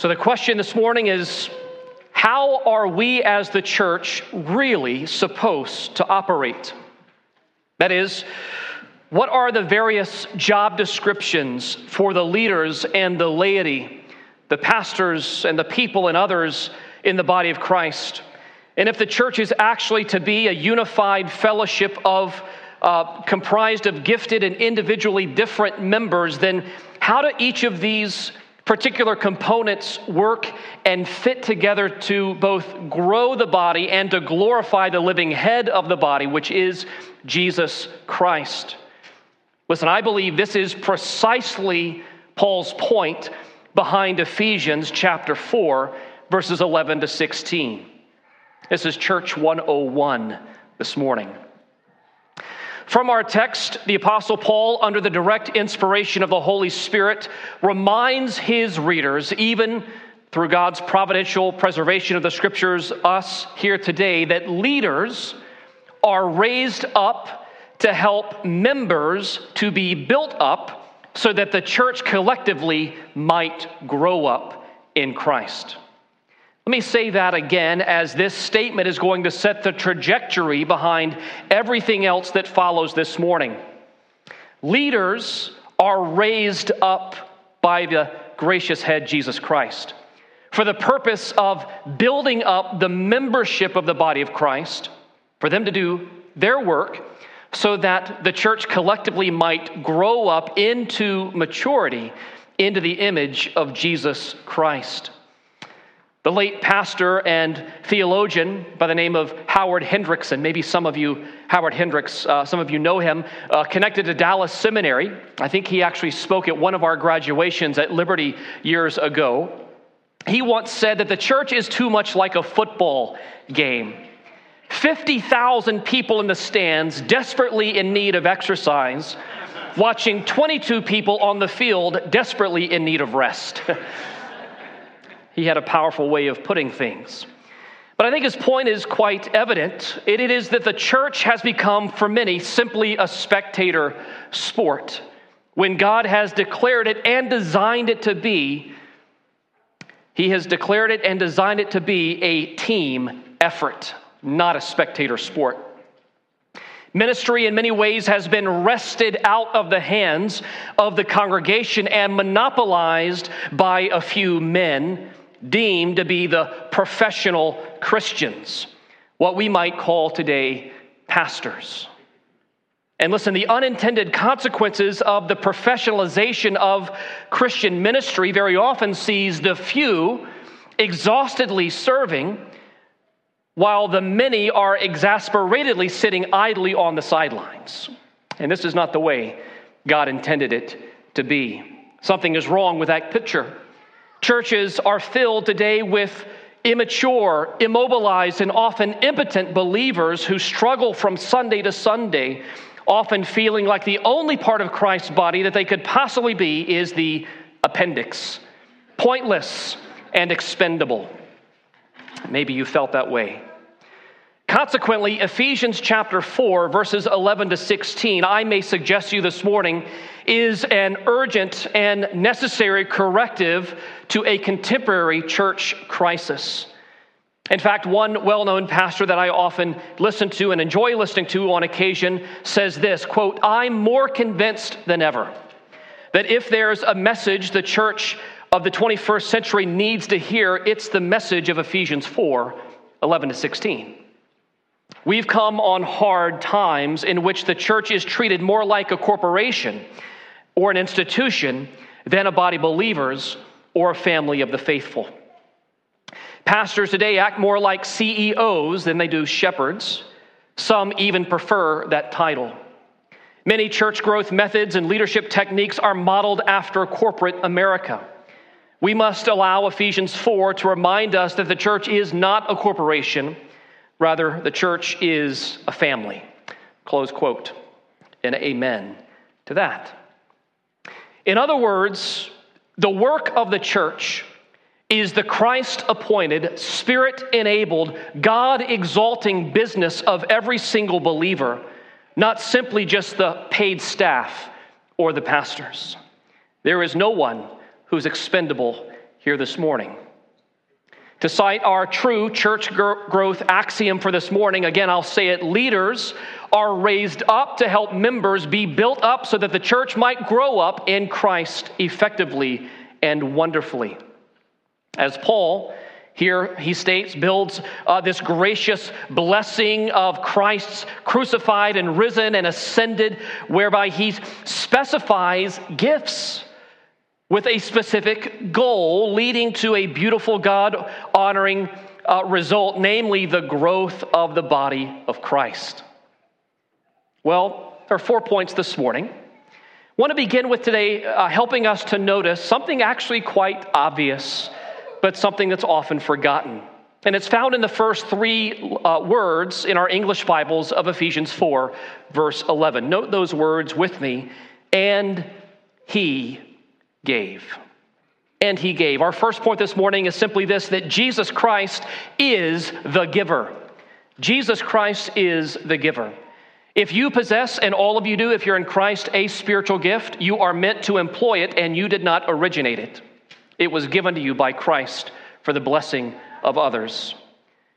So, the question this morning is how are we as the church really supposed to operate? That is, what are the various job descriptions for the leaders and the laity, the pastors and the people and others in the body of Christ? And if the church is actually to be a unified fellowship of uh, comprised of gifted and individually different members, then how do each of these particular components work and fit together to both grow the body and to glorify the living head of the body, which is Jesus Christ? Listen, I believe this is precisely Paul's point behind Ephesians chapter 4, verses 11 to 16. This is Church 101 this morning. From our text, the Apostle Paul, under the direct inspiration of the Holy Spirit, reminds his readers, even through God's providential preservation of the scriptures, us here today, that leaders are raised up to help members to be built up so that the church collectively might grow up in Christ. Let me say that again, as this statement is going to set the trajectory behind everything else that follows this morning. Leaders are raised up by the gracious head, Jesus Christ, for the purpose of building up the membership of the body of Christ, for them to do their work so that the church collectively might grow up into maturity, into the image of Jesus Christ. The late pastor and theologian by the name of Howard Hendrickson, maybe some of you, Howard Hendricks, uh, some of you know him, uh, connected to Dallas Seminary. I think he actually spoke at one of our graduations at Liberty years ago. He once said that the church is too much like a football game. 50,000 people in the stands, desperately in need of exercise, watching 22 people on the field, desperately in need of rest. he had a powerful way of putting things. But I think his point is quite evident. It is that the church has become, for many, simply a spectator sport. When God has declared it and designed it to be, He has declared it and designed it to be a team effort not a spectator sport. Ministry, in many ways, has been wrested out of the hands of the congregation and monopolized by a few men deemed to be the professional Christians, what we might call today pastors. And listen, the unintended consequences of the professionalization of Christian ministry very often sees the few exhaustedly serving while the many are exasperatedly sitting idly on the sidelines. And this is not the way God intended it to be. Something is wrong with that picture. Churches are filled today with immature, immobilized, and often impotent believers who struggle from Sunday to Sunday, often feeling like the only part of Christ's body that they could possibly be is the appendix, pointless and expendable. Maybe you felt that way. Consequently, Ephesians chapter 4, verses 11 to 16, I may suggest to you this morning, is an urgent and necessary corrective to a contemporary church crisis. In fact, one well known pastor that I often listen to and enjoy listening to on occasion says this quote, I'm more convinced than ever that if there's a message the church of the 21st century needs to hear, it's the message of Ephesians 4 11 to 16. We've come on hard times in which the church is treated more like a corporation or an institution than a body of believers or a family of the faithful. Pastors today act more like CEOs than they do shepherds. Some even prefer that title. Many church growth methods and leadership techniques are modeled after corporate America. We must allow Ephesians 4 to remind us that the church is not a corporation Rather, the church is a family. Close quote. And amen to that. In other words, the work of the church is the Christ appointed, spirit enabled, God exalting business of every single believer, not simply just the paid staff or the pastors. There is no one who's expendable here this morning. To cite our true church growth axiom for this morning, again, I'll say it leaders are raised up to help members be built up so that the church might grow up in Christ effectively and wonderfully. As Paul here he states, builds uh, this gracious blessing of Christ's crucified and risen and ascended, whereby he specifies gifts with a specific goal leading to a beautiful God honoring uh, result, namely the growth of the body of Christ. Well, there are four points this morning. I want to begin with today uh, helping us to notice something actually quite obvious, but something that's often forgotten. And it's found in the first three uh, words in our English Bibles of Ephesians 4, verse 11. Note those words with me. And he gave. And he gave. Our first point this morning is simply this that Jesus Christ is the giver. Jesus Christ is the giver. If you possess, and all of you do, if you're in Christ, a spiritual gift, you are meant to employ it, and you did not originate it. It was given to you by Christ for the blessing of others.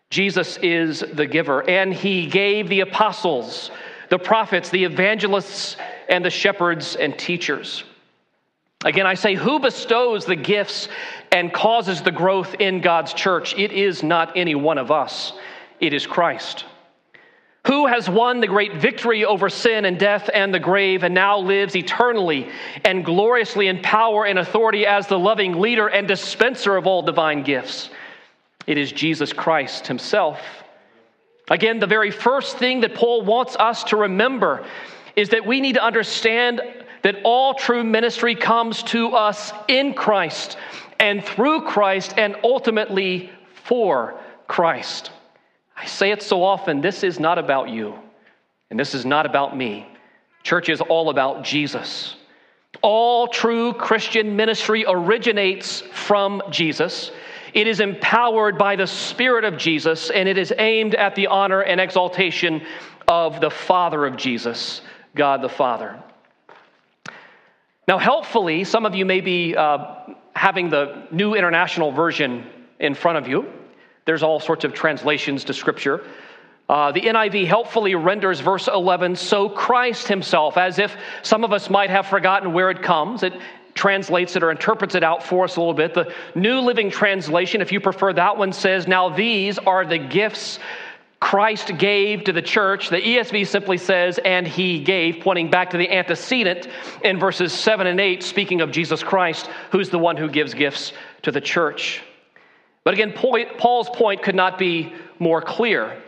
Jesus is the giver, and he gave the apostles, the prophets, the evangelists, and the shepherds and teachers. Again, I say, who bestows the gifts and causes the growth in God's church? It is not any one of us, it is Christ. Who has won the great victory over sin and death and the grave and now lives eternally and gloriously in power and authority as the loving leader and dispenser of all divine gifts? It is Jesus Christ Himself. Again, the very first thing that Paul wants us to remember is that we need to understand that all true ministry comes to us in Christ and through Christ and ultimately for Christ. I say it so often this is not about you, and this is not about me. Church is all about Jesus. All true Christian ministry originates from Jesus. It is empowered by the Spirit of Jesus, and it is aimed at the honor and exaltation of the Father of Jesus, God the Father. Now, helpfully, some of you may be uh, having the New International Version in front of you. There's all sorts of translations to Scripture. Uh, the NIV helpfully renders verse 11, so Christ himself, as if some of us might have forgotten where it comes. It translates it or interprets it out for us a little bit. The New Living Translation, if you prefer that one, says, Now these are the gifts Christ gave to the church. The ESV simply says, and he gave, pointing back to the antecedent in verses 7 and 8, speaking of Jesus Christ, who's the one who gives gifts to the church. But again, Paul's point could not be more clear.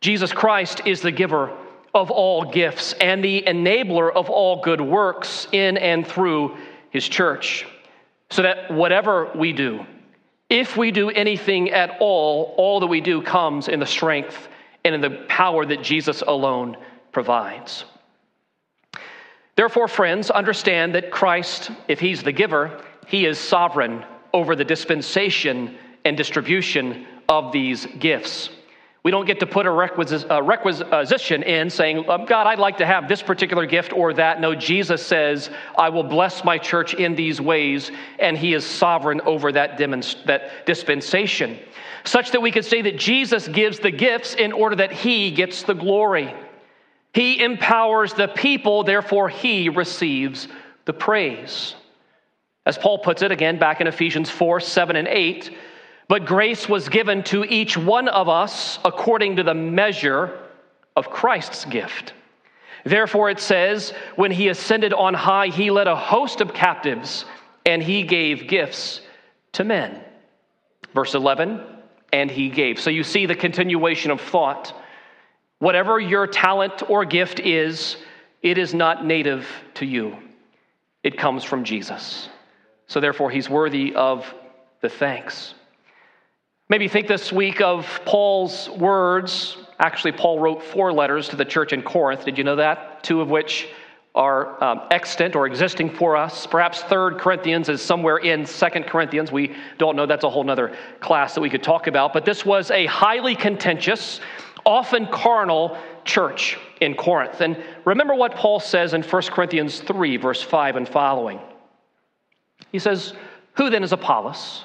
Jesus Christ is the giver of all gifts and the enabler of all good works in and through his church. So that whatever we do, if we do anything at all, all that we do comes in the strength and in the power that Jesus alone provides. Therefore, friends, understand that Christ, if He's the giver, He is sovereign over the dispensation and distribution of these gifts. We don't get to put a requisition in saying, um, God, I'd like to have this particular gift or that. No, Jesus says, I will bless my church in these ways, and he is sovereign over that, demonst- that dispensation. Such that we could say that Jesus gives the gifts in order that he gets the glory. He empowers the people, therefore, he receives the praise. As Paul puts it again back in Ephesians 4 7 and 8, but grace was given to each one of us according to the measure of Christ's gift. Therefore, it says, when he ascended on high, he led a host of captives and he gave gifts to men. Verse 11, and he gave. So you see the continuation of thought. Whatever your talent or gift is, it is not native to you, it comes from Jesus. So therefore, he's worthy of the thanks. Maybe think this week of Paul's words. Actually, Paul wrote four letters to the church in Corinth. Did you know that? Two of which are um, extant or existing for us. Perhaps Third Corinthians is somewhere in Second Corinthians. We don't know. That's a whole other class that we could talk about. But this was a highly contentious, often carnal church in Corinth. And remember what Paul says in 1 Corinthians 3, verse 5 and following. He says, Who then is Apollos?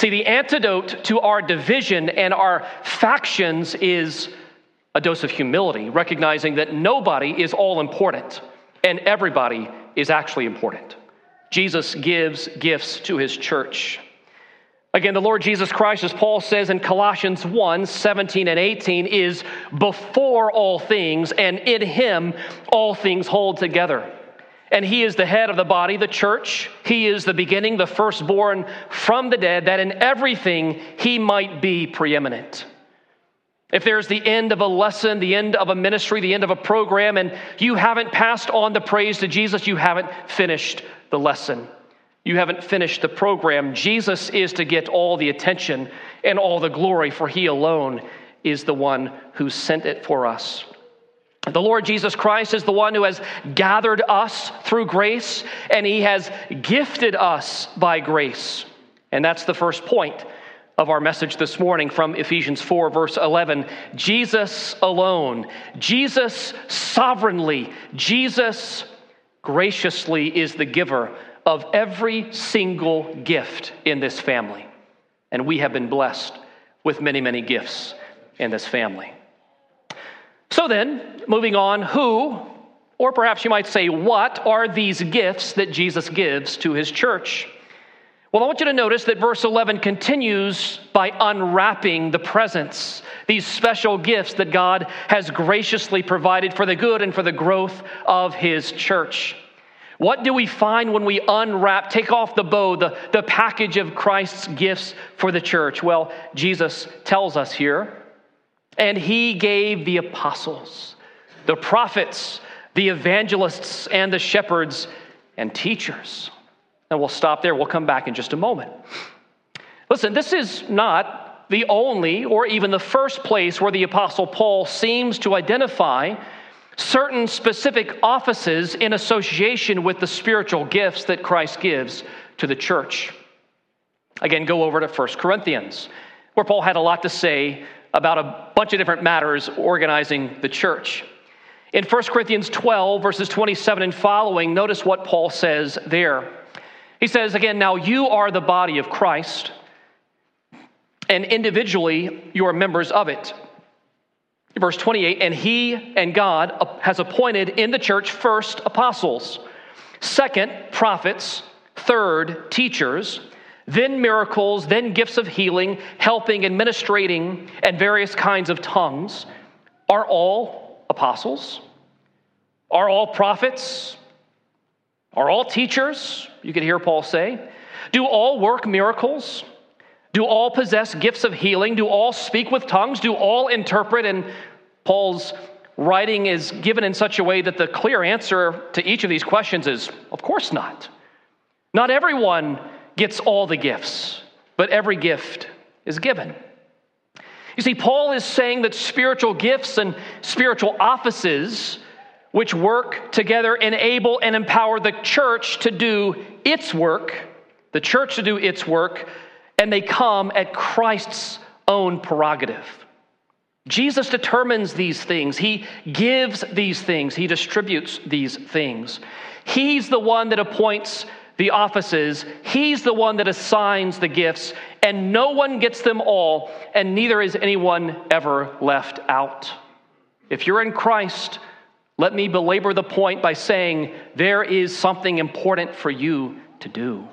See, the antidote to our division and our factions is a dose of humility, recognizing that nobody is all important and everybody is actually important. Jesus gives gifts to his church. Again, the Lord Jesus Christ, as Paul says in Colossians 1 17 and 18, is before all things, and in him all things hold together. And he is the head of the body, the church. He is the beginning, the firstborn from the dead, that in everything he might be preeminent. If there's the end of a lesson, the end of a ministry, the end of a program, and you haven't passed on the praise to Jesus, you haven't finished the lesson. You haven't finished the program. Jesus is to get all the attention and all the glory, for he alone is the one who sent it for us. The Lord Jesus Christ is the one who has gathered us through grace, and he has gifted us by grace. And that's the first point of our message this morning from Ephesians 4, verse 11. Jesus alone, Jesus sovereignly, Jesus graciously is the giver of every single gift in this family. And we have been blessed with many, many gifts in this family. So then, moving on, who, or perhaps you might say, what are these gifts that Jesus gives to his church? Well, I want you to notice that verse 11 continues by unwrapping the presents, these special gifts that God has graciously provided for the good and for the growth of His church. What do we find when we unwrap, take off the bow, the, the package of Christ's gifts for the church? Well, Jesus tells us here, and He gave the apostles, the prophets, the evangelists, and the shepherds and teachers. And we'll stop there. We'll come back in just a moment. Listen, this is not the only or even the first place where the Apostle Paul seems to identify certain specific offices in association with the spiritual gifts that Christ gives to the church. Again, go over to 1 Corinthians, where Paul had a lot to say about a bunch of different matters organizing the church. In 1 Corinthians 12, verses 27 and following, notice what Paul says there. He says again, now you are the body of Christ, and individually you are members of it. Verse 28 And he and God has appointed in the church first apostles, second prophets, third teachers, then miracles, then gifts of healing, helping, administrating, and various kinds of tongues. Are all apostles? Are all prophets? Are all teachers? You could hear Paul say. Do all work miracles? Do all possess gifts of healing? Do all speak with tongues? Do all interpret? And Paul's writing is given in such a way that the clear answer to each of these questions is of course not. Not everyone gets all the gifts, but every gift is given. You see, Paul is saying that spiritual gifts and spiritual offices which work together, enable and empower the church to do its work, the church to do its work, and they come at Christ's own prerogative. Jesus determines these things. He gives these things. He distributes these things. He's the one that appoints the offices. He's the one that assigns the gifts, and no one gets them all, and neither is anyone ever left out. If you're in Christ, let me belabor the point by saying there is something important for you to do.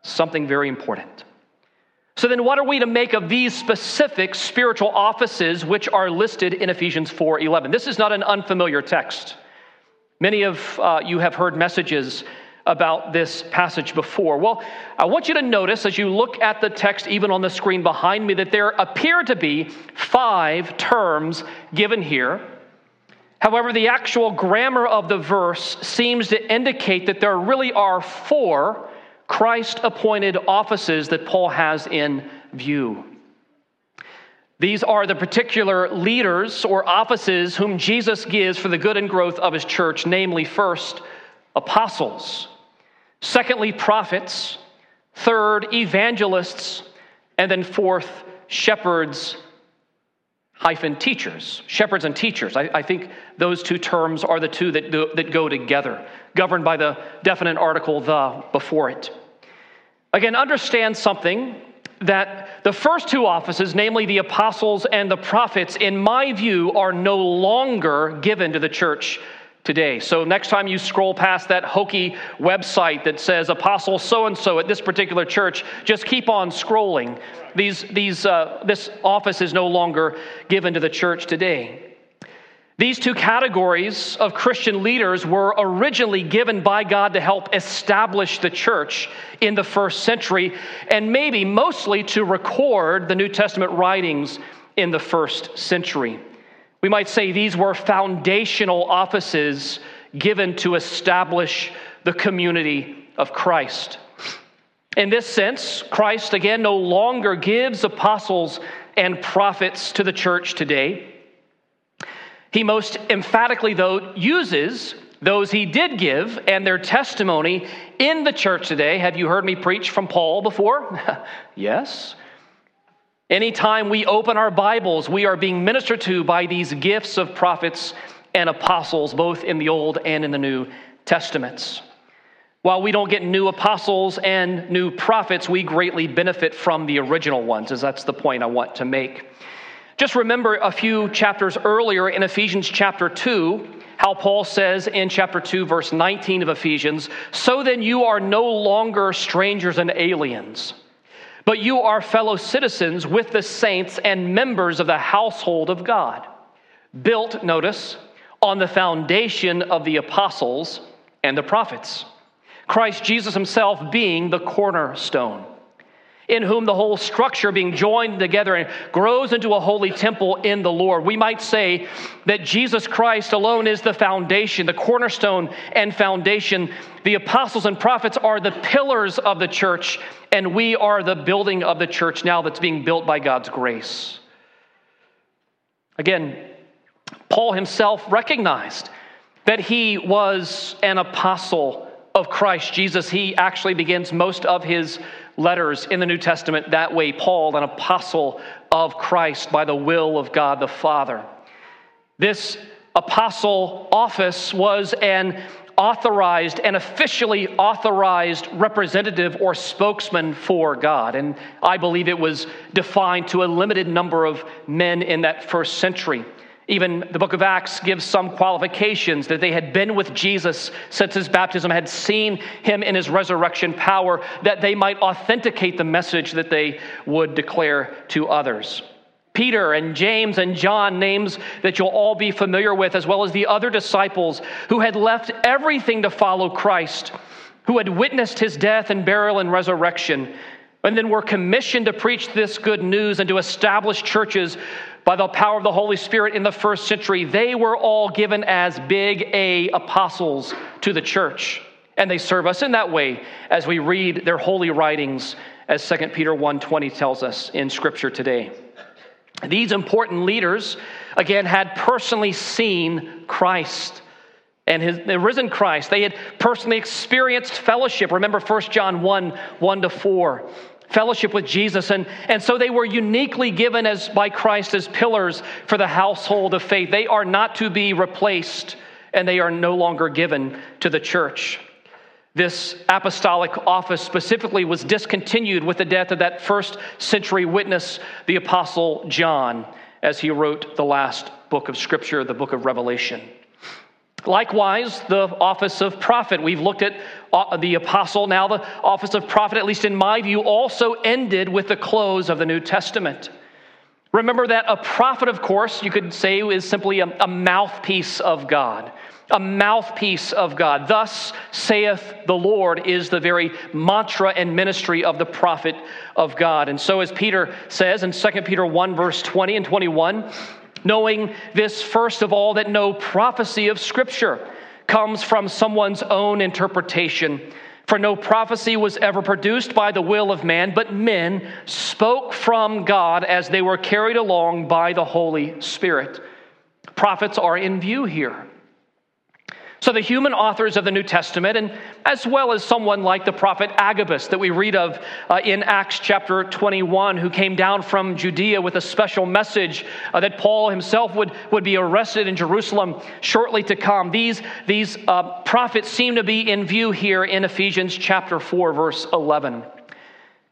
Something very important. So, then what are we to make of these specific spiritual offices which are listed in Ephesians 4 11? This is not an unfamiliar text. Many of uh, you have heard messages about this passage before. Well, I want you to notice as you look at the text, even on the screen behind me, that there appear to be five terms given here However, the actual grammar of the verse seems to indicate that there really are four Christ appointed offices that Paul has in view. These are the particular leaders or offices whom Jesus gives for the good and growth of his church, namely, first, apostles, secondly, prophets, third, evangelists, and then fourth, shepherds hyphen teachers, shepherds and teachers. I, I, think those two terms are the two that, do, that go together, governed by the definite article the before it. Again, understand something that the first two offices, namely the apostles and the prophets, in my view, are no longer given to the church today. So next time you scroll past that hokey website that says apostle so and so at this particular church, just keep on scrolling. These, these, uh, this office is no longer given to the church today. These two categories of Christian leaders were originally given by God to help establish the church in the first century, and maybe mostly to record the New Testament writings in the first century. We might say these were foundational offices given to establish the community of Christ. In this sense, Christ again no longer gives apostles and prophets to the church today. He most emphatically, though, uses those he did give and their testimony in the church today. Have you heard me preach from Paul before? yes. Anytime we open our Bibles, we are being ministered to by these gifts of prophets and apostles, both in the Old and in the New Testaments. While we don't get new apostles and new prophets, we greatly benefit from the original ones, as that's the point I want to make. Just remember a few chapters earlier in Ephesians chapter 2, how Paul says in chapter 2, verse 19 of Ephesians, So then you are no longer strangers and aliens but you are fellow citizens with the saints and members of the household of God, built, notice, on the foundation of the apostles and the prophets, Christ Jesus himself being the cornerstone in whom the whole structure being joined together and grows into a holy temple in the Lord. We might say that Jesus Christ alone is the foundation, the cornerstone and foundation. The apostles and prophets are the pillars of the church, and we are the building of the church now that's being built by God's grace. Again, Paul himself recognized that he was an apostle of Christ Jesus. He actually begins most of his letters in the New Testament that way. Paul, an apostle of Christ by the will of God the Father. This apostle office was an authorized and officially authorized representative or spokesman for God. And I believe it was defined to a limited number of men in that first century. Even the book of Acts gives some qualifications that they had been with Jesus since his baptism, had seen him in his resurrection power, that they might authenticate the message that they would declare to others. Peter and James and John, names that you'll all be familiar with, as well as the other disciples who had left everything to follow Christ, who had witnessed his death and burial and resurrection, and then were commissioned to preach this good news and to establish churches by the power of the Holy Spirit in the first century, they were all given as big A apostles to the church. And they serve us in that way as we read their holy writings, as 2 Peter 1:20 tells us in Scripture today. These important leaders, again, had personally seen Christ and his, the risen Christ. They had personally experienced fellowship. Remember 1 John 1 1 to 4 fellowship with Jesus. And, and so they were uniquely given as by Christ as pillars for the household of faith. They are not to be replaced and they are no longer given to the church. This apostolic office specifically was discontinued with the death of that first century witness, the Apostle John, as he wrote the last book of Scripture, the book of Revelation. Likewise, the office of prophet. We've looked at uh, the apostle. Now, the office of prophet, at least in my view, also ended with the close of the New Testament. Remember that a prophet, of course, you could say is simply a, a mouthpiece of God. A mouthpiece of God. Thus saith the Lord is the very mantra and ministry of the prophet of God. And so, as Peter says in 2 Peter 1, verse 20 and 21, knowing this, first of all, that no prophecy of Scripture comes from someone's own interpretation. For no prophecy was ever produced by the will of man, but men spoke from God as they were carried along by the Holy Spirit. Prophets are in view here. So, the human authors of the New Testament, and as well as someone like the prophet Agabus that we read of uh, in Acts chapter 21, who came down from Judea with a special message uh, that Paul himself would, would be arrested in Jerusalem shortly to come. These, these uh, prophets seem to be in view here in Ephesians chapter 4, verse 11.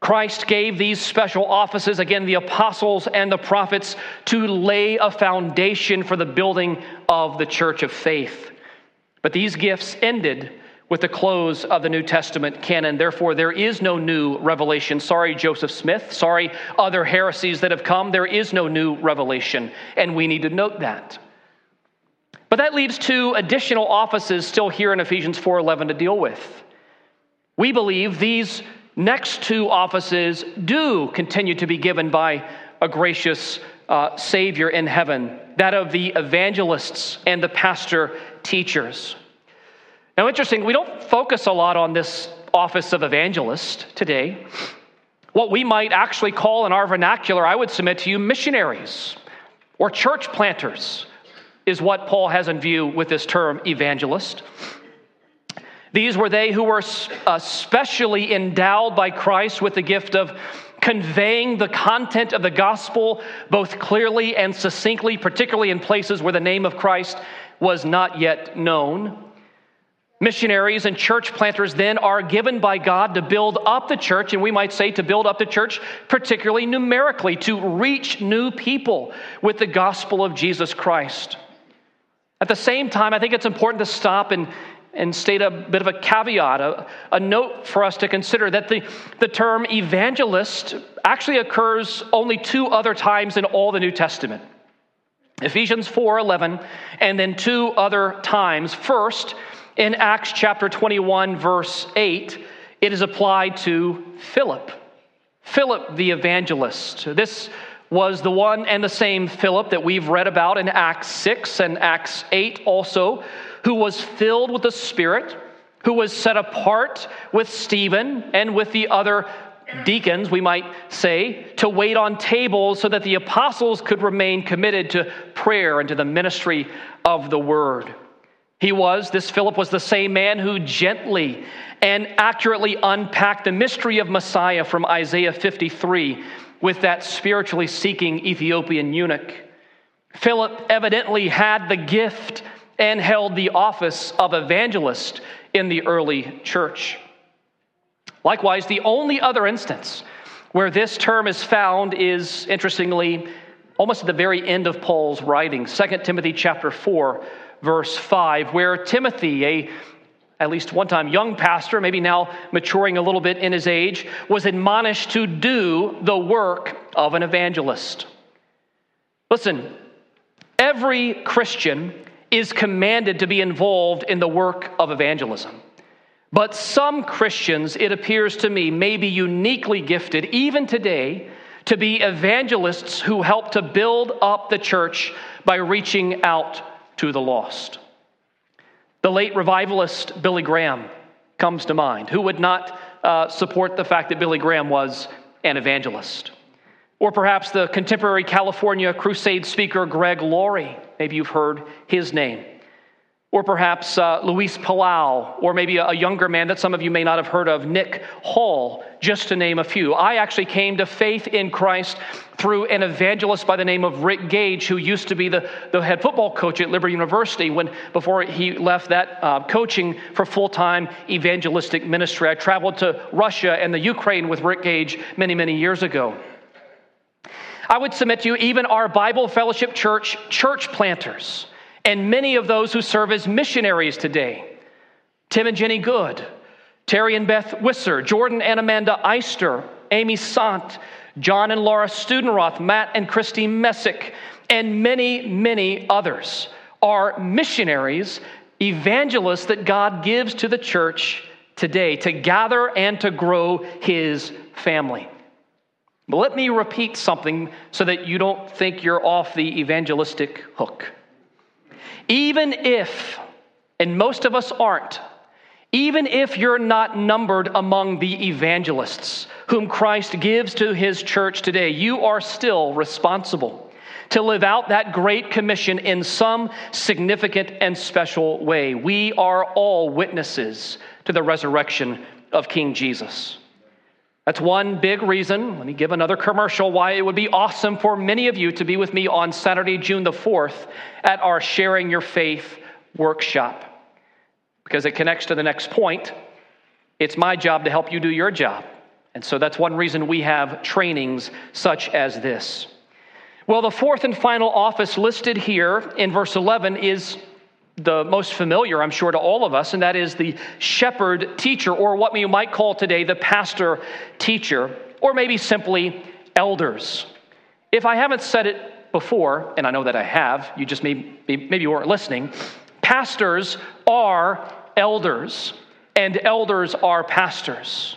Christ gave these special offices, again, the apostles and the prophets, to lay a foundation for the building of the church of faith. But these gifts ended with the close of the New Testament canon. Therefore, there is no new revelation. Sorry, Joseph Smith. Sorry, other heresies that have come. There is no new revelation, and we need to note that. But that leaves two additional offices still here in Ephesians 4:11 to deal with. We believe these next two offices do continue to be given by a gracious uh, Savior in heaven, that of the evangelists and the pastor teachers. Now, interesting, we don't focus a lot on this office of evangelist today. What we might actually call in our vernacular, I would submit to you, missionaries or church planters is what Paul has in view with this term evangelist. These were they who were especially uh, endowed by Christ with the gift of conveying the content of the gospel both clearly and succinctly, particularly in places where the name of Christ was not yet known. Missionaries and church planters then are given by God to build up the church, and we might say to build up the church, particularly numerically, to reach new people with the gospel of Jesus Christ. At the same time, I think it's important to stop and, and state a bit of a caveat, a, a note for us to consider that the, the term evangelist actually occurs only two other times in all the New Testament. Ephesians 4:11 and then two other times. First, in Acts chapter 21 verse 8, it is applied to Philip. Philip the evangelist. This was the one and the same Philip that we've read about in Acts 6 and Acts 8 also, who was filled with the Spirit, who was set apart with Stephen and with the other deacons, we might say, to wait on tables so that the apostles could remain committed to prayer and to the ministry of the word. He was, this Philip was the same man who gently and accurately unpacked the mystery of Messiah from Isaiah 53 with that spiritually seeking Ethiopian eunuch. Philip evidently had the gift and held the office of evangelist in the early church. Likewise, the only other instance where this term is found is, interestingly, almost at the very end of Paul's writing, 2 Timothy chapter 4, verse 5, where Timothy, a at least one time young pastor, maybe now maturing a little bit in his age, was admonished to do the work of an evangelist. Listen, every Christian is commanded to be involved in the work of evangelism. But some Christians, it appears to me, may be uniquely gifted, even today, to be evangelists who help to build up the church by reaching out to the lost. The late revivalist Billy Graham comes to mind. Who would not uh, support the fact that Billy Graham was an evangelist? Or perhaps the contemporary California crusade speaker Greg Laurie. Maybe you've heard his name or perhaps uh, Luis Palau, or maybe a, younger man that some of you may not have heard of, Nick Hall, just to name a few. I actually came to faith in Christ through an evangelist by the name of Rick Gage, who used to be the, the head football coach at Liberty University when, before he left that uh, coaching for full time evangelistic ministry. I traveled to Russia and the Ukraine with Rick Gage many, many years ago. I would submit to you, even our Bible Fellowship Church church planters and many of those who serve as missionaries today Tim and Jenny Good, Terry and Beth Wisser, Jordan and Amanda Eister, Amy Sant, John and Laura Studenroth, Matt and Christy Messick, and many, many others are missionaries, evangelists that God gives to the church today to gather and to grow his family. But let me repeat something so that you don't think you're off the evangelistic hook. Even if, and most of us aren't, even if you're not numbered among the evangelists whom Christ gives to his church today, you are still responsible to live out that great commission in some significant and special way. We are all witnesses to the resurrection of King Jesus. That's one big reason. Let me give another commercial why it would be awesome for many of you to be with me on Saturday, June the 4th, at our Sharing Your Faith workshop because it connects to the next point. It's my job to help you do your job. And so that's one reason we have trainings such as this. Well, the fourth and final office listed here in verse 11 is the most familiar, I'm sure, to all of us, and that is the shepherd teacher, or what we might call today the pastor teacher, or maybe simply elders. If I haven't said it before, and I know that I have, you just maybe, maybe you weren't listening, pastors are elders, and elders are pastors.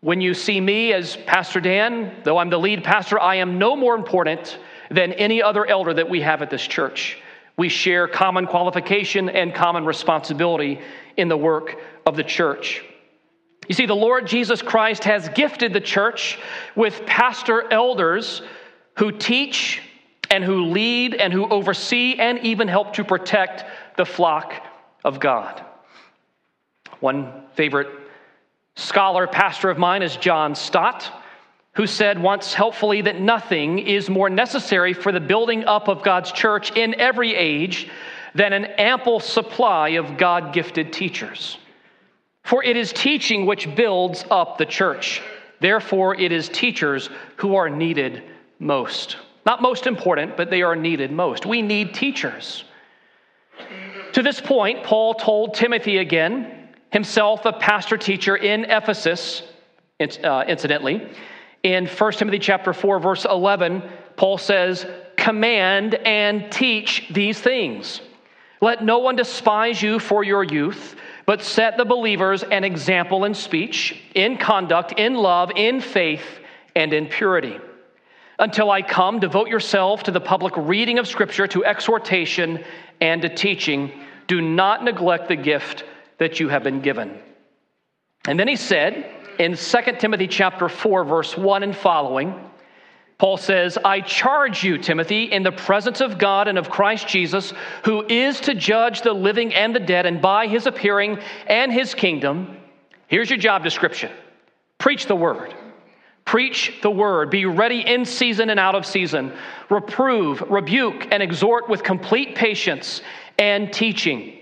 When you see me as Pastor Dan, though I'm the lead pastor, I am no more important than any other elder that we have at this church. We share common qualification and common responsibility in the work of the church. You see, the Lord Jesus Christ has gifted the church with pastor elders who teach and who lead and who oversee and even help to protect the flock of God. One favorite scholar, pastor of mine is John Stott, who said once helpfully that nothing is more necessary for the building up of God's church in every age than an ample supply of God gifted teachers. For it is teaching which builds up the church. Therefore, it is teachers who are needed most. Not most important, but they are needed most. We need teachers. To this point, Paul told Timothy again himself a pastor teacher in Ephesus, uh, incidentally. In 1 Timothy chapter 4, verse 11, Paul says, Command and teach these things. Let no one despise you for your youth, but set the believers an example in speech, in conduct, in love, in faith, and in purity. Until I come, devote yourself to the public reading of Scripture, to exhortation, and to teaching. Do not neglect the gift that you have been given. And then he said in 2 Timothy chapter 4 verse 1 and following, Paul says, I charge you, Timothy, in the presence of God and of Christ Jesus, who is to judge the living and the dead, and by his appearing and his kingdom. Here's your job description preach the word. Preach the word. Be ready in season and out of season. Reprove, rebuke, and exhort with complete patience and teaching.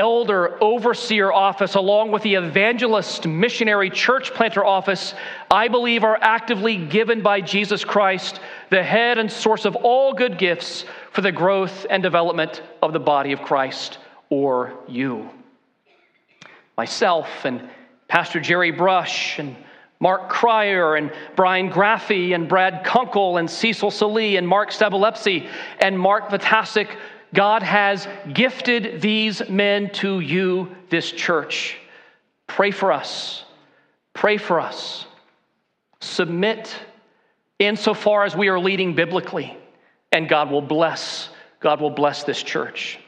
elder overseer office, along with the evangelist missionary church planter office, I believe are actively given by Jesus Christ, the head and source of all good gifts for the growth and development of the body of Christ, or you. Myself and Pastor Jerry Brush and Mark Cryer and Brian Graffey and Brad Kunkel and Cecil Salee and Mark Stabilepsy and Mark Vitasic God has gifted these men to you, this church. Pray for us. Pray for us. Submit insofar as we are leading biblically, and God will bless. God will bless this church.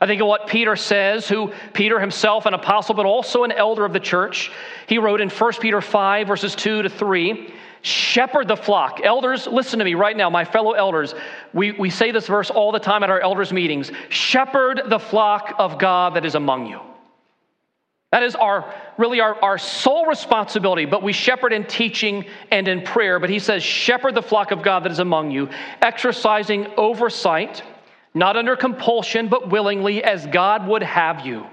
I think of what Peter says, who Peter himself, an apostle, but also an elder of the church. He wrote in 1 Peter 5, verses 2 to 3 Shepherd the flock. Elders, listen to me right now, my fellow elders. We, we say this verse all the time at our elders' meetings Shepherd the flock of God that is among you. That is our really our, our sole responsibility, but we shepherd in teaching and in prayer. But he says, Shepherd the flock of God that is among you, exercising oversight, not under compulsion, but willingly, as God would have you,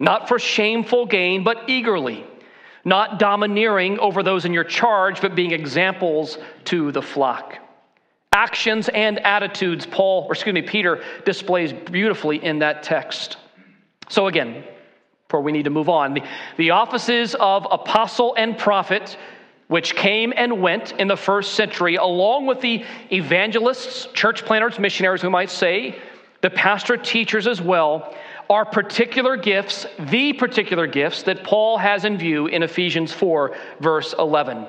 not for shameful gain, but eagerly not domineering over those in your charge, but being examples to the flock. Actions and attitudes, Paul, or excuse me, Peter displays beautifully in that text. So again, before we need to move on. The, the offices of apostle and prophet, which came and went in the first century, along with the evangelists, church planters, missionaries, we might say, the pastor teachers as well, are particular gifts, the particular gifts that Paul has in view in Ephesians 4, verse 11.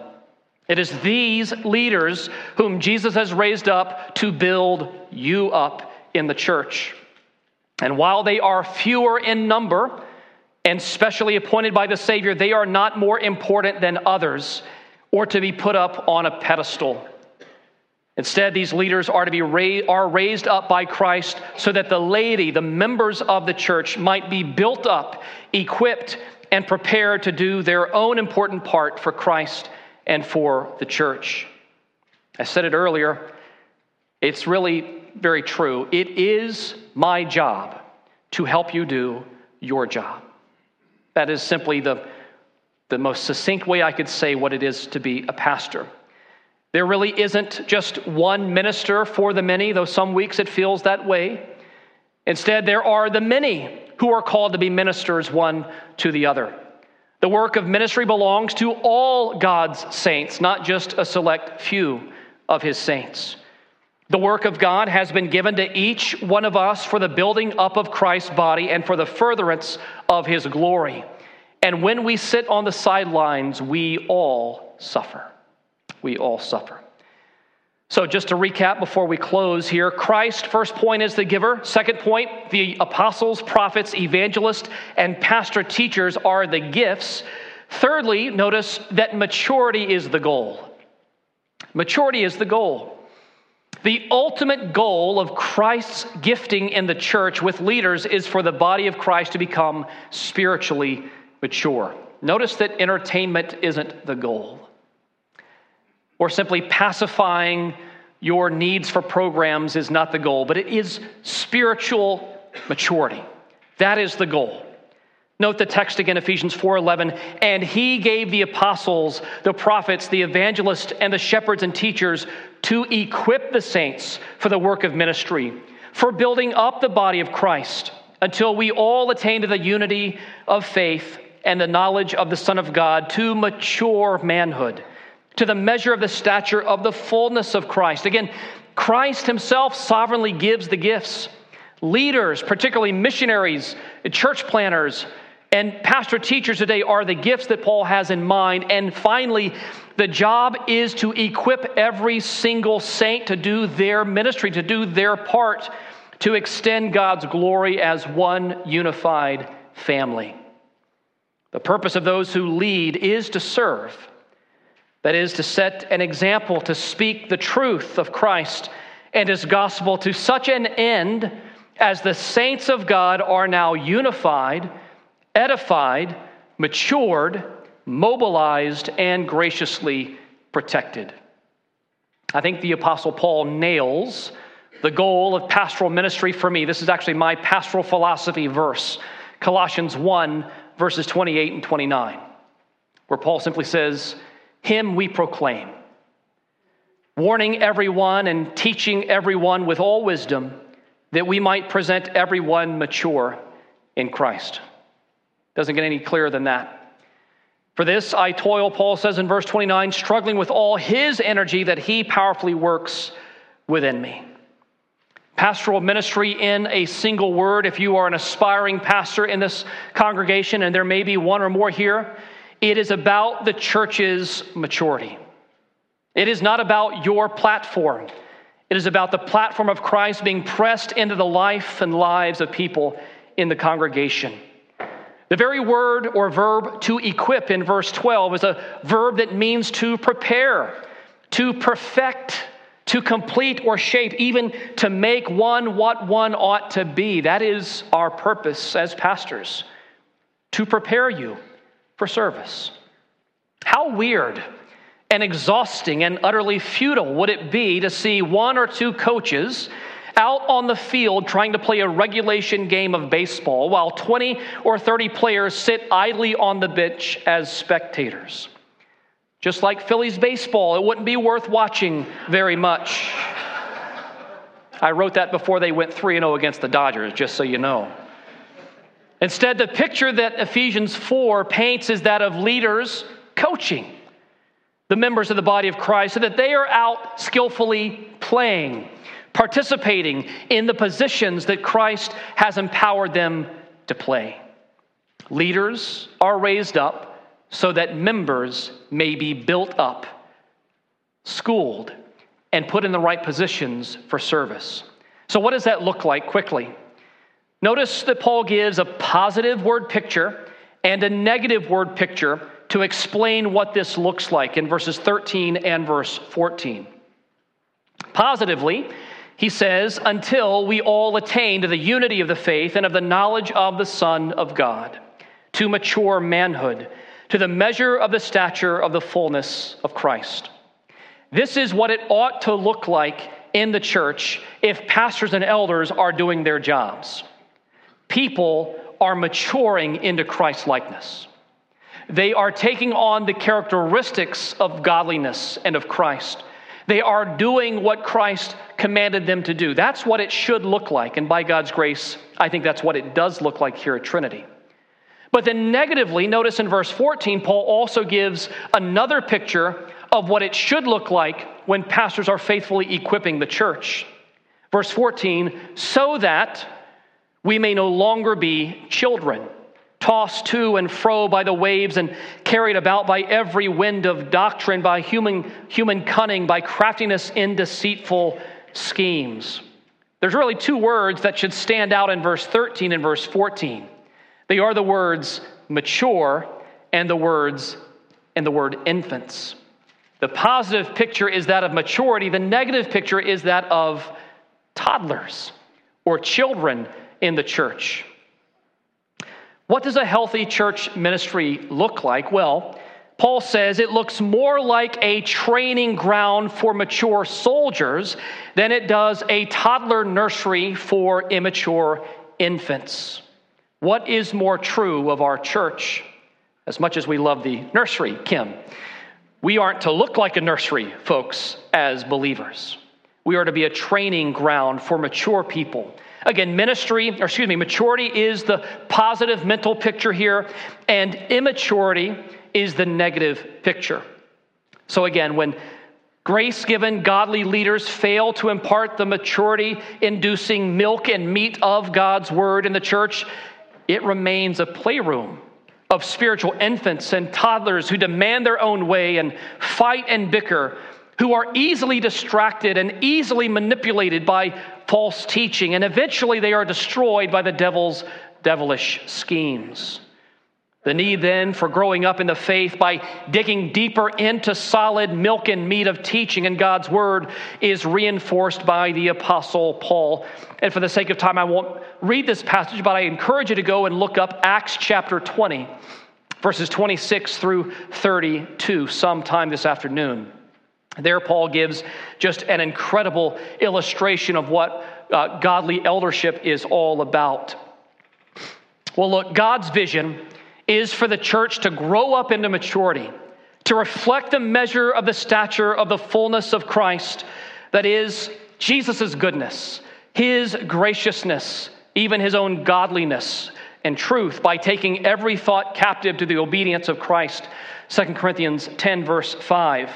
It is these leaders whom Jesus has raised up to build you up in the church. And while they are fewer in number and specially appointed by the Savior, they are not more important than others or to be put up on a pedestal. Instead, these leaders are to be ra- are raised up by Christ so that the laity, the members of the church, might be built up, equipped, and prepared to do their own important part for Christ and for the church. I said it earlier, it's really very true. It is my job to help you do your job. That is simply the, the most succinct way I could say what it is to be a pastor. There really isn't just one minister for the many, though some weeks it feels that way. Instead, there are the many who are called to be ministers one to the other. The work of ministry belongs to all God's saints, not just a select few of his saints. The work of God has been given to each one of us for the building up of Christ's body and for the furtherance of his glory. And when we sit on the sidelines, we all suffer we all suffer. So, just to recap before we close here Christ, first point, is the giver. Second point, the apostles, prophets, evangelists, and pastor teachers are the gifts. Thirdly, notice that maturity is the goal. Maturity is the goal. The ultimate goal of Christ's gifting in the church with leaders is for the body of Christ to become spiritually mature. Notice that entertainment isn't the goal or simply pacifying your needs for programs is not the goal, but it is spiritual maturity. That is the goal. Note the text again, Ephesians 4:11, and he gave the apostles, the prophets, the evangelists, and the shepherds and teachers to equip the saints for the work of ministry, for building up the body of Christ, until we all attain to the unity of faith and the knowledge of the Son of God, to mature manhood to the measure of the stature of the fullness of Christ. Again, Christ himself sovereignly gives the gifts. Leaders, particularly missionaries, church planners, and pastor teachers today are the gifts that Paul has in mind. And finally, the job is to equip every single saint to do their ministry, to do their part, to extend God's glory as one unified family. The purpose of those who lead is to serve that is, to set an example, to speak the truth of Christ and his gospel to such an end as the saints of God are now unified, edified, matured, mobilized, and graciously protected. I think the Apostle Paul nails the goal of pastoral ministry for me. This is actually my pastoral philosophy verse, Colossians 1, verses 28 and 29, where Paul simply says, him we proclaim, warning everyone and teaching everyone with all wisdom that we might present everyone mature in Christ. Doesn't get any clearer than that. For this I toil, Paul says in verse 29, struggling with all his energy that he powerfully works within me. Pastoral ministry in a single word, if you are an aspiring pastor in this congregation, and there may be one or more here, it is about the church's maturity. It is not about your platform. It is about the platform of Christ being pressed into the life and lives of people in the congregation. The very word or verb to equip in verse 12 is a verb that means to prepare, to perfect, to complete or shape, even to make one what one ought to be. That is our purpose as pastors, to prepare you for service. How weird and exhausting and utterly futile would it be to see one or two coaches out on the field trying to play a regulation game of baseball while 20 or 30 players sit idly on the bench as spectators? Just like Phillies baseball, it wouldn't be worth watching very much. I wrote that before they went 3 0 against the Dodgers, just so you know. Instead, the picture that Ephesians 4 paints is that of leaders coaching the members of the body of Christ so that they are out skillfully playing, participating in the positions that Christ has empowered them to play. Leaders are raised up so that members may be built up, schooled, and put in the right positions for service. So, what does that look like quickly? Notice that Paul gives a positive word picture and a negative word picture to explain what this looks like in verses 13 and verse 14. Positively, he says, until we all attain to the unity of the faith and of the knowledge of the Son of God, to mature manhood, to the measure of the stature of the fullness of Christ. This is what it ought to look like in the church if pastors and elders are doing their jobs people are maturing into Christ likeness. They are taking on the characteristics of godliness and of Christ. They are doing what Christ commanded them to do. That's what it should look like. And by God's grace, I think that's what it does look like here at Trinity. But then, negatively, notice in verse 14, Paul also gives another picture of what it should look like when pastors are faithfully equipping the church. Verse 14, so that we may no longer be children, tossed to and fro by the waves and carried about by every wind of doctrine, by human, human cunning, by craftiness in deceitful schemes. There's really two words that should stand out in verse 13 and verse 14. They are the words mature and the words and the word infants. The positive picture is that of maturity, the negative picture is that of toddlers or children in the church. What does a healthy church ministry look like? Well, Paul says it looks more like a training ground for mature soldiers than it does a toddler nursery for immature infants. What is more true of our church? As much as we love the nursery, Kim, we aren't to look like a nursery, folks, as believers. We are to be a training ground for mature people Again, ministry, or excuse me, maturity is the positive mental picture here, and immaturity is the negative picture. So, again, when grace given godly leaders fail to impart the maturity inducing milk and meat of God's word in the church, it remains a playroom of spiritual infants and toddlers who demand their own way and fight and bicker who are easily distracted and easily manipulated by false teaching, and eventually they are destroyed by the devil's devilish schemes. The need then for growing up in the faith by digging deeper into solid milk and meat of teaching in God's Word is reinforced by the Apostle Paul. And for the sake of time, I won't read this passage, but I encourage you to go and look up Acts chapter 20, verses 26 through 32, sometime this afternoon. There, Paul gives just an incredible illustration of what uh, godly eldership is all about. Well, look, God's vision is for the church to grow up into maturity, to reflect the measure of the stature of the fullness of Christ, that is, Jesus' goodness, his graciousness, even his own godliness and truth, by taking every thought captive to the obedience of Christ. 2 Corinthians 10, verse 5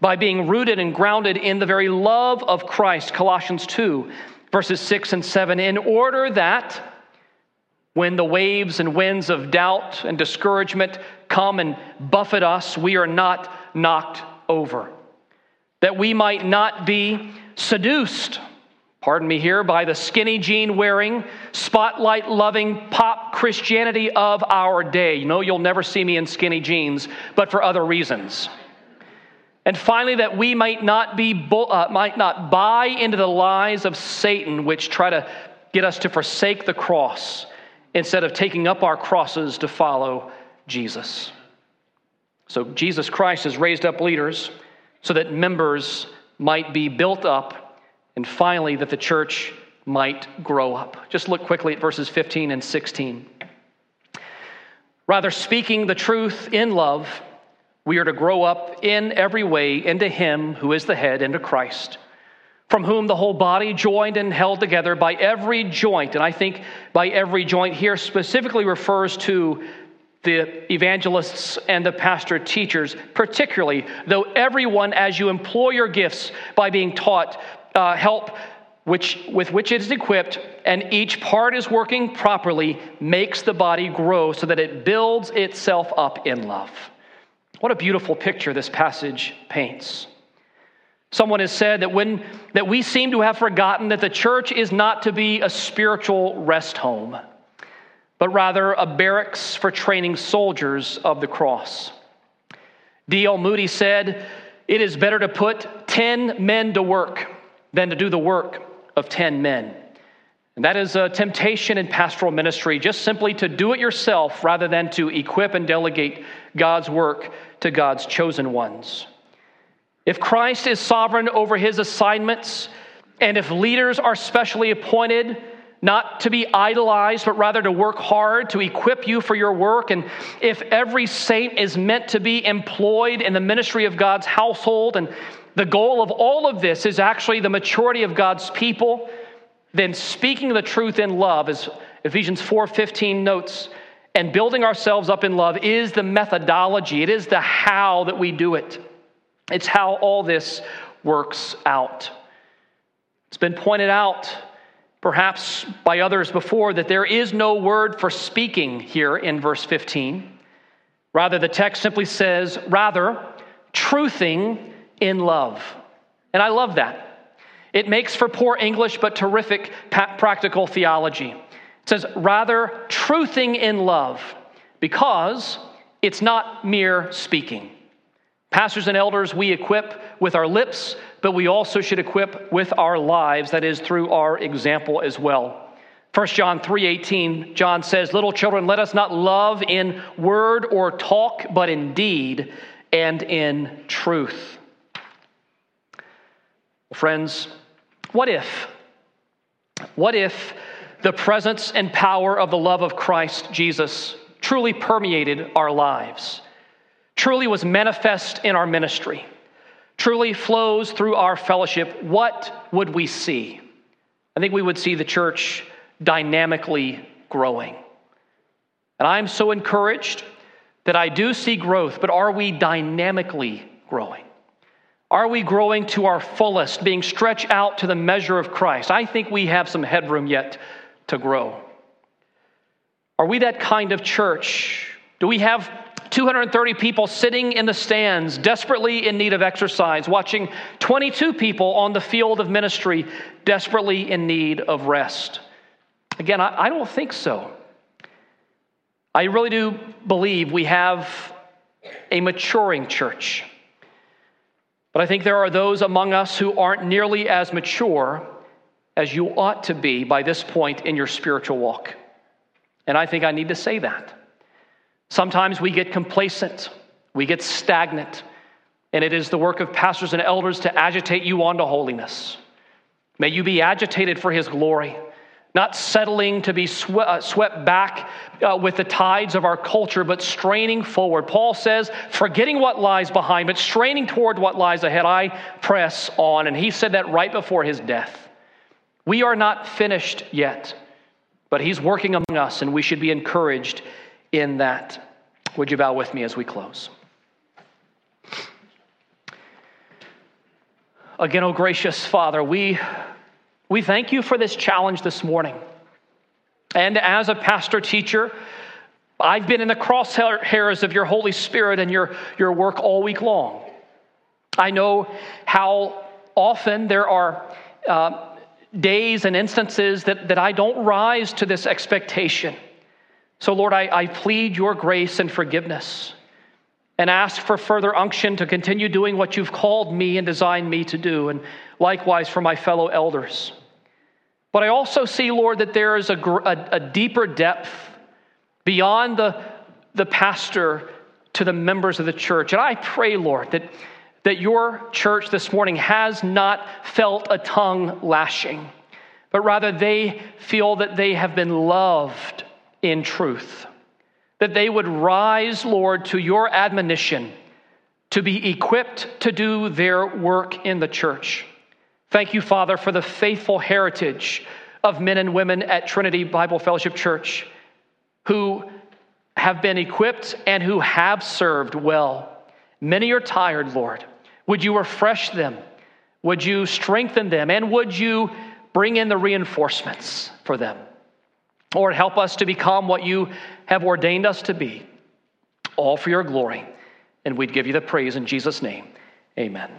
by being rooted and grounded in the very love of Christ, Colossians 2, verses 6 and 7, in order that when the waves and winds of doubt and discouragement come and buffet us, we are not knocked over. That we might not be seduced, pardon me here, by the skinny jean wearing, spotlight loving pop Christianity of our day. You know, you'll never see me in skinny jeans, but for other reasons. And finally, that we might not, be, uh, might not buy into the lies of Satan, which try to get us to forsake the cross instead of taking up our crosses to follow Jesus. So, Jesus Christ has raised up leaders so that members might be built up, and finally, that the church might grow up. Just look quickly at verses 15 and 16. Rather, speaking the truth in love, we are to grow up in every way into Him who is the head, into Christ, from whom the whole body, joined and held together by every joint, and I think by every joint here specifically refers to the evangelists and the pastor teachers, particularly, though everyone, as you employ your gifts by being taught, uh, help which, with which it is equipped, and each part is working properly, makes the body grow so that it builds itself up in love. What a beautiful picture this passage paints. Someone has said that when that we seem to have forgotten that the church is not to be a spiritual rest home, but rather a barracks for training soldiers of the cross. D.L. Moody said, It is better to put 10 men to work than to do the work of 10 men. And that is a temptation in pastoral ministry, just simply to do it yourself rather than to equip and delegate God's work to God's chosen ones. If Christ is sovereign over his assignments, and if leaders are specially appointed, not to be idolized, but rather to work hard to equip you for your work. And if every saint is meant to be employed in the ministry of God's household, and the goal of all of this is actually the maturity of God's people, then speaking the truth in love, as Ephesians 4:15 notes, and building ourselves up in love is the methodology. It is the how that we do it. It's how all this works out. It's been pointed out, perhaps by others before, that there is no word for speaking here in verse 15. Rather, the text simply says, rather, truthing in love. And I love that. It makes for poor English, but terrific practical theology. It says, rather, truthing in love, because it's not mere speaking. Pastors and elders, we equip with our lips, but we also should equip with our lives, that is, through our example as well. 1 John 3:18 John says little children let us not love in word or talk but in deed and in truth. Friends, what if what if the presence and power of the love of Christ Jesus truly permeated our lives? truly was manifest in our ministry, truly flows through our fellowship, what would we see? I think we would see the church dynamically growing. And I'm so encouraged that I do see growth, but are we dynamically growing? Are we growing to our fullest, being stretched out to the measure of Christ? I think we have some headroom yet to grow. Are we that kind of church? Do we have 230 people sitting in the stands, desperately in need of exercise, watching 22 people on the field of ministry, desperately in need of rest. Again, I, I don't think so. I really do believe we have a maturing church. But I think there are those among us who aren't nearly as mature as you ought to be by this point in your spiritual walk. And I think I need to say that. Sometimes we get complacent, we get stagnant, and it is the work of pastors and elders to agitate you onto holiness. May you be agitated for his glory, not settling to be uh, swept back uh, with the tides of our culture, but straining forward. Paul says, forgetting what lies behind, but straining toward what lies ahead, I press on. And he said that right before his death. We are not finished yet, but he's working among us, and we should be encouraged in that. Would you bow with me as we close? Again, oh gracious Father, we, we thank you for this challenge this morning. And as a pastor teacher, I've been in the crosshairs of your Holy Spirit and your, your work all week long. I know how often there are uh, days and instances that, that I don't rise to this expectation. So, Lord, I, I plead your grace and forgiveness and ask for further unction to continue doing what you've called me and designed me to do, and likewise for my fellow elders. But I also see, Lord, that there is a, a, a deeper depth beyond the, the pastor to the members of the church. And I pray, Lord, that, that your church this morning has not felt a tongue lashing, but rather they feel that they have been loved in truth. That they would rise, Lord, to your admonition to be equipped to do their work in the church. Thank you, Father, for the faithful heritage of men and women at Trinity Bible Fellowship Church who have been equipped and who have served well. Many are tired, Lord. Would you refresh them? Would you strengthen them? And would you bring in the reinforcements for them? Lord, help us to become what you have ordained us to be, all for your glory. And we'd give you the praise in Jesus' name. Amen.